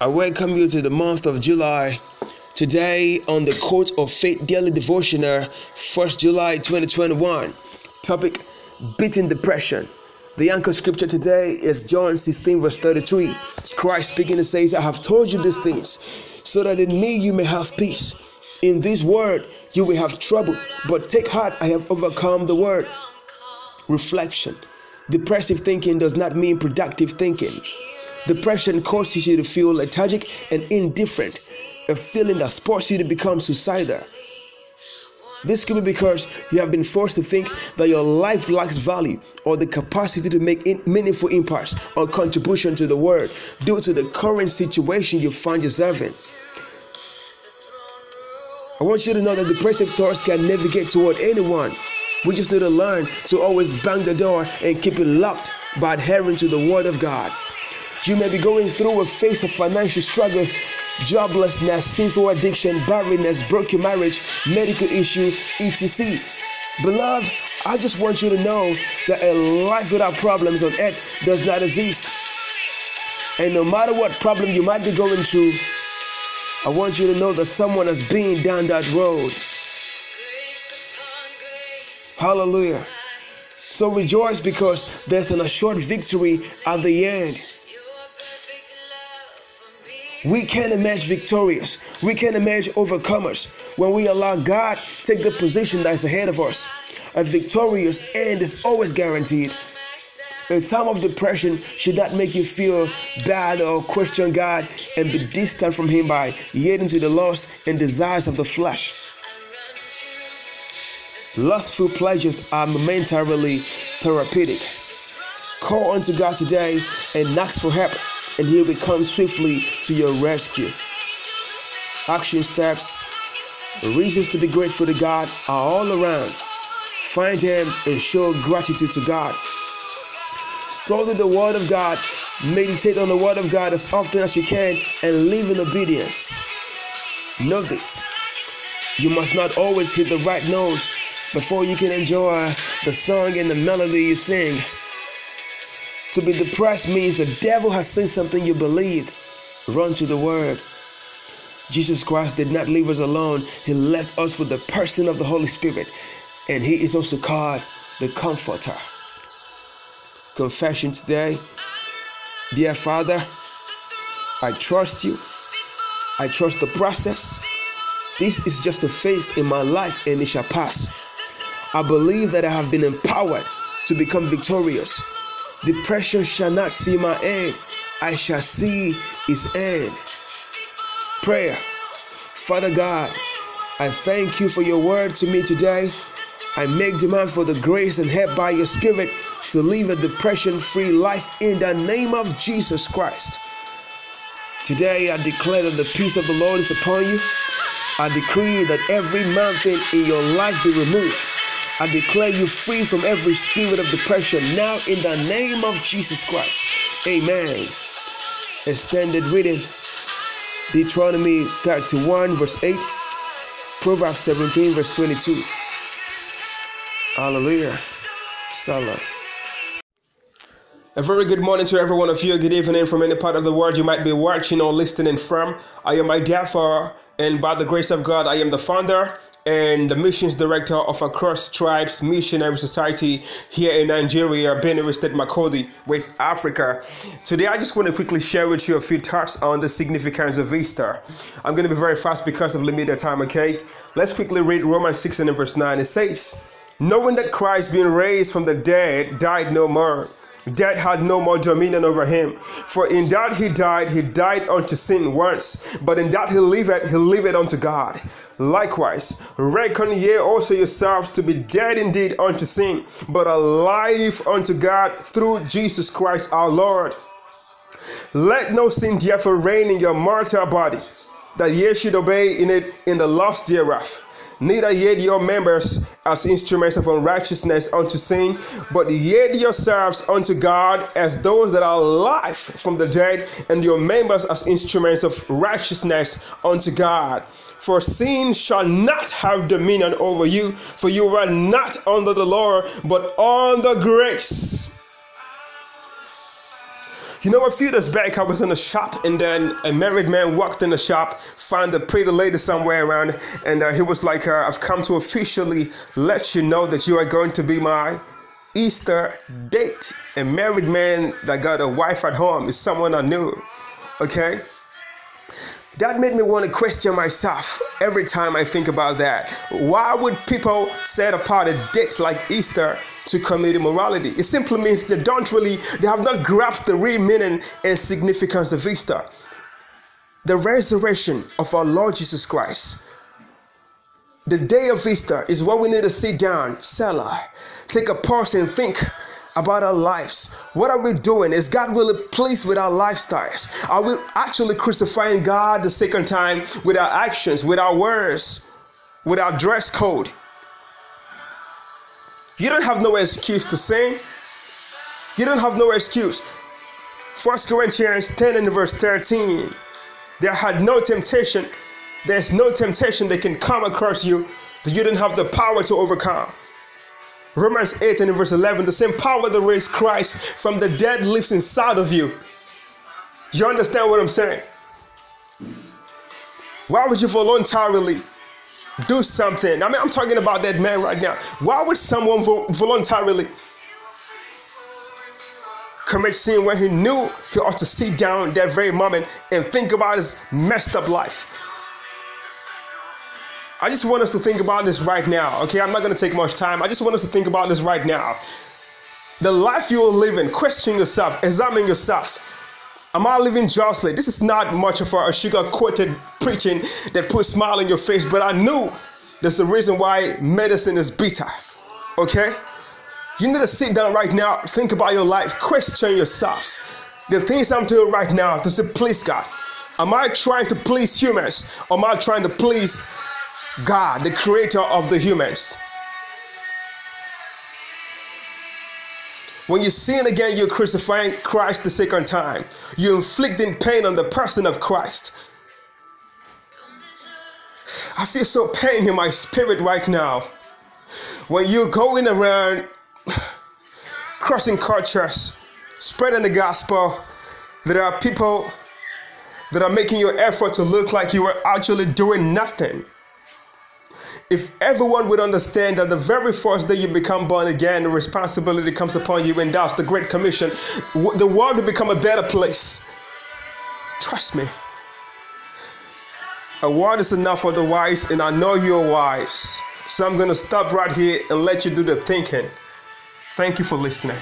I welcome you to the month of July. Today, on the Court of Faith Daily Devotional, 1st July 2021. Topic Beating Depression. The anchor scripture today is John 16, verse 33. Christ speaking and says, I have told you these things so that in me you may have peace. In this world you will have trouble, but take heart, I have overcome the world. Reflection Depressive thinking does not mean productive thinking. Depression causes you to feel lethargic and indifferent, a feeling that spurs you to become suicidal. This could be because you have been forced to think that your life lacks value or the capacity to make meaningful impacts or contribution to the world due to the current situation you find yourself in. I want you to know that depressive thoughts can never get toward anyone. We just need to learn to always bang the door and keep it locked by adhering to the Word of God. You may be going through a phase of financial struggle, joblessness, sinful addiction, barrenness, broken marriage, medical issue, etc. Beloved, I just want you to know that a life without problems on earth does not exist. And no matter what problem you might be going through, I want you to know that someone has been down that road. Hallelujah. So rejoice because there's an assured victory at the end. We can emerge victorious. We can emerge overcomers when we allow God take the position that is ahead of us. A victorious end is always guaranteed. A time of depression should not make you feel bad or question God and be distant from Him by yielding to the lust and desires of the flesh. Lustful pleasures are momentarily therapeutic. Call unto God today and ask for help, and He will come swiftly to your rescue. Action steps, reasons to be grateful to God are all around. Find Him and show gratitude to God. Study the Word of God, meditate on the Word of God as often as you can, and live in obedience. Know this you must not always hit the right notes before you can enjoy the song and the melody you sing. To be depressed means the devil has said something you believed. Run to the word. Jesus Christ did not leave us alone, He left us with the person of the Holy Spirit, and He is also called the Comforter. Confession today Dear Father, I trust you. I trust the process. This is just a phase in my life and it shall pass. I believe that I have been empowered to become victorious. Depression shall not see my end, I shall see its end. Prayer. Father God, I thank you for your word to me today. I make demand for the grace and help by your spirit to live a depression free life in the name of Jesus Christ. Today I declare that the peace of the Lord is upon you. I decree that every mountain in your life be removed. I declare you free from every spirit of depression now in the name of Jesus Christ. Amen. Extended reading Deuteronomy 31, verse 8, Proverbs 17, verse 22. Hallelujah. Selah. A very good morning to every one of you. Good evening from any part of the world you might be watching or listening from. I am for, and by the grace of God, I am the founder and the missions director of Across Tribes Missionary Society here in Nigeria, Benue State, Makurdi, West Africa. Today, I just want to quickly share with you a few thoughts on the significance of Easter. I'm going to be very fast because of limited time, okay? Let's quickly read Romans 6 and verse 9. It says, Knowing that Christ being raised from the dead died no more Death had no more dominion over him. For in that he died, he died unto sin once, but in that he liveth, he liveth unto God. Likewise, reckon ye also yourselves to be dead indeed unto sin, but alive unto God through Jesus Christ our Lord. Let no sin therefore reign in your mortal body, that ye should obey in it in the lust thereof neither yet your members as instruments of unrighteousness unto sin, but yet yourselves unto God as those that are alive from the dead, and your members as instruments of righteousness unto God. For sin shall not have dominion over you, for you are not under the law, but under grace. You know, a few days back, I was in a shop, and then a married man walked in the shop, found a pretty lady somewhere around, and uh, he was like, uh, I've come to officially let you know that you are going to be my Easter date. A married man that got a wife at home is someone I knew. Okay? That made me want to question myself every time I think about that. Why would people set apart a date like Easter to commit immorality? It simply means they don't really, they have not grasped the real meaning and significance of Easter. The resurrection of our Lord Jesus Christ. The day of Easter is what we need to sit down, Selah, take a pause and think about our lives. What are we doing? Is God really pleased with our lifestyles? Are we actually crucifying God the second time with our actions, with our words, with our dress code? You don't have no excuse to sin. You don't have no excuse. 1 Corinthians 10 and verse 13. There had no temptation. There's no temptation that can come across you that you didn't have the power to overcome. Romans 8 and verse 11, the same power that raised Christ from the dead lives inside of you. You understand what I'm saying? Why would you voluntarily do something? I mean, I'm talking about that man right now. Why would someone vo- voluntarily commit sin when he knew he ought to sit down that very moment and think about his messed up life? I just want us to think about this right now, okay? I'm not gonna take much time. I just want us to think about this right now. The life you're living, question yourself, examine yourself. Am I living justly? This is not much of a sugar coated preaching that puts smile on your face, but I knew there's a reason why medicine is bitter, okay? You need to sit down right now, think about your life, question yourself. The things I'm doing right now, does it please God? Am I trying to please humans? Or am I trying to please God, the creator of the humans. When you sin again, you're crucifying Christ the second time. You're inflicting pain on the person of Christ. I feel so pain in my spirit right now. When you're going around crossing cultures, spreading the gospel, there are people that are making your effort to look like you are actually doing nothing. If everyone would understand that the very first day you become born again, the responsibility comes upon you, and that's the Great Commission, the world will become a better place. Trust me. A word is enough for the wise, and I know you're wise. So I'm going to stop right here and let you do the thinking. Thank you for listening.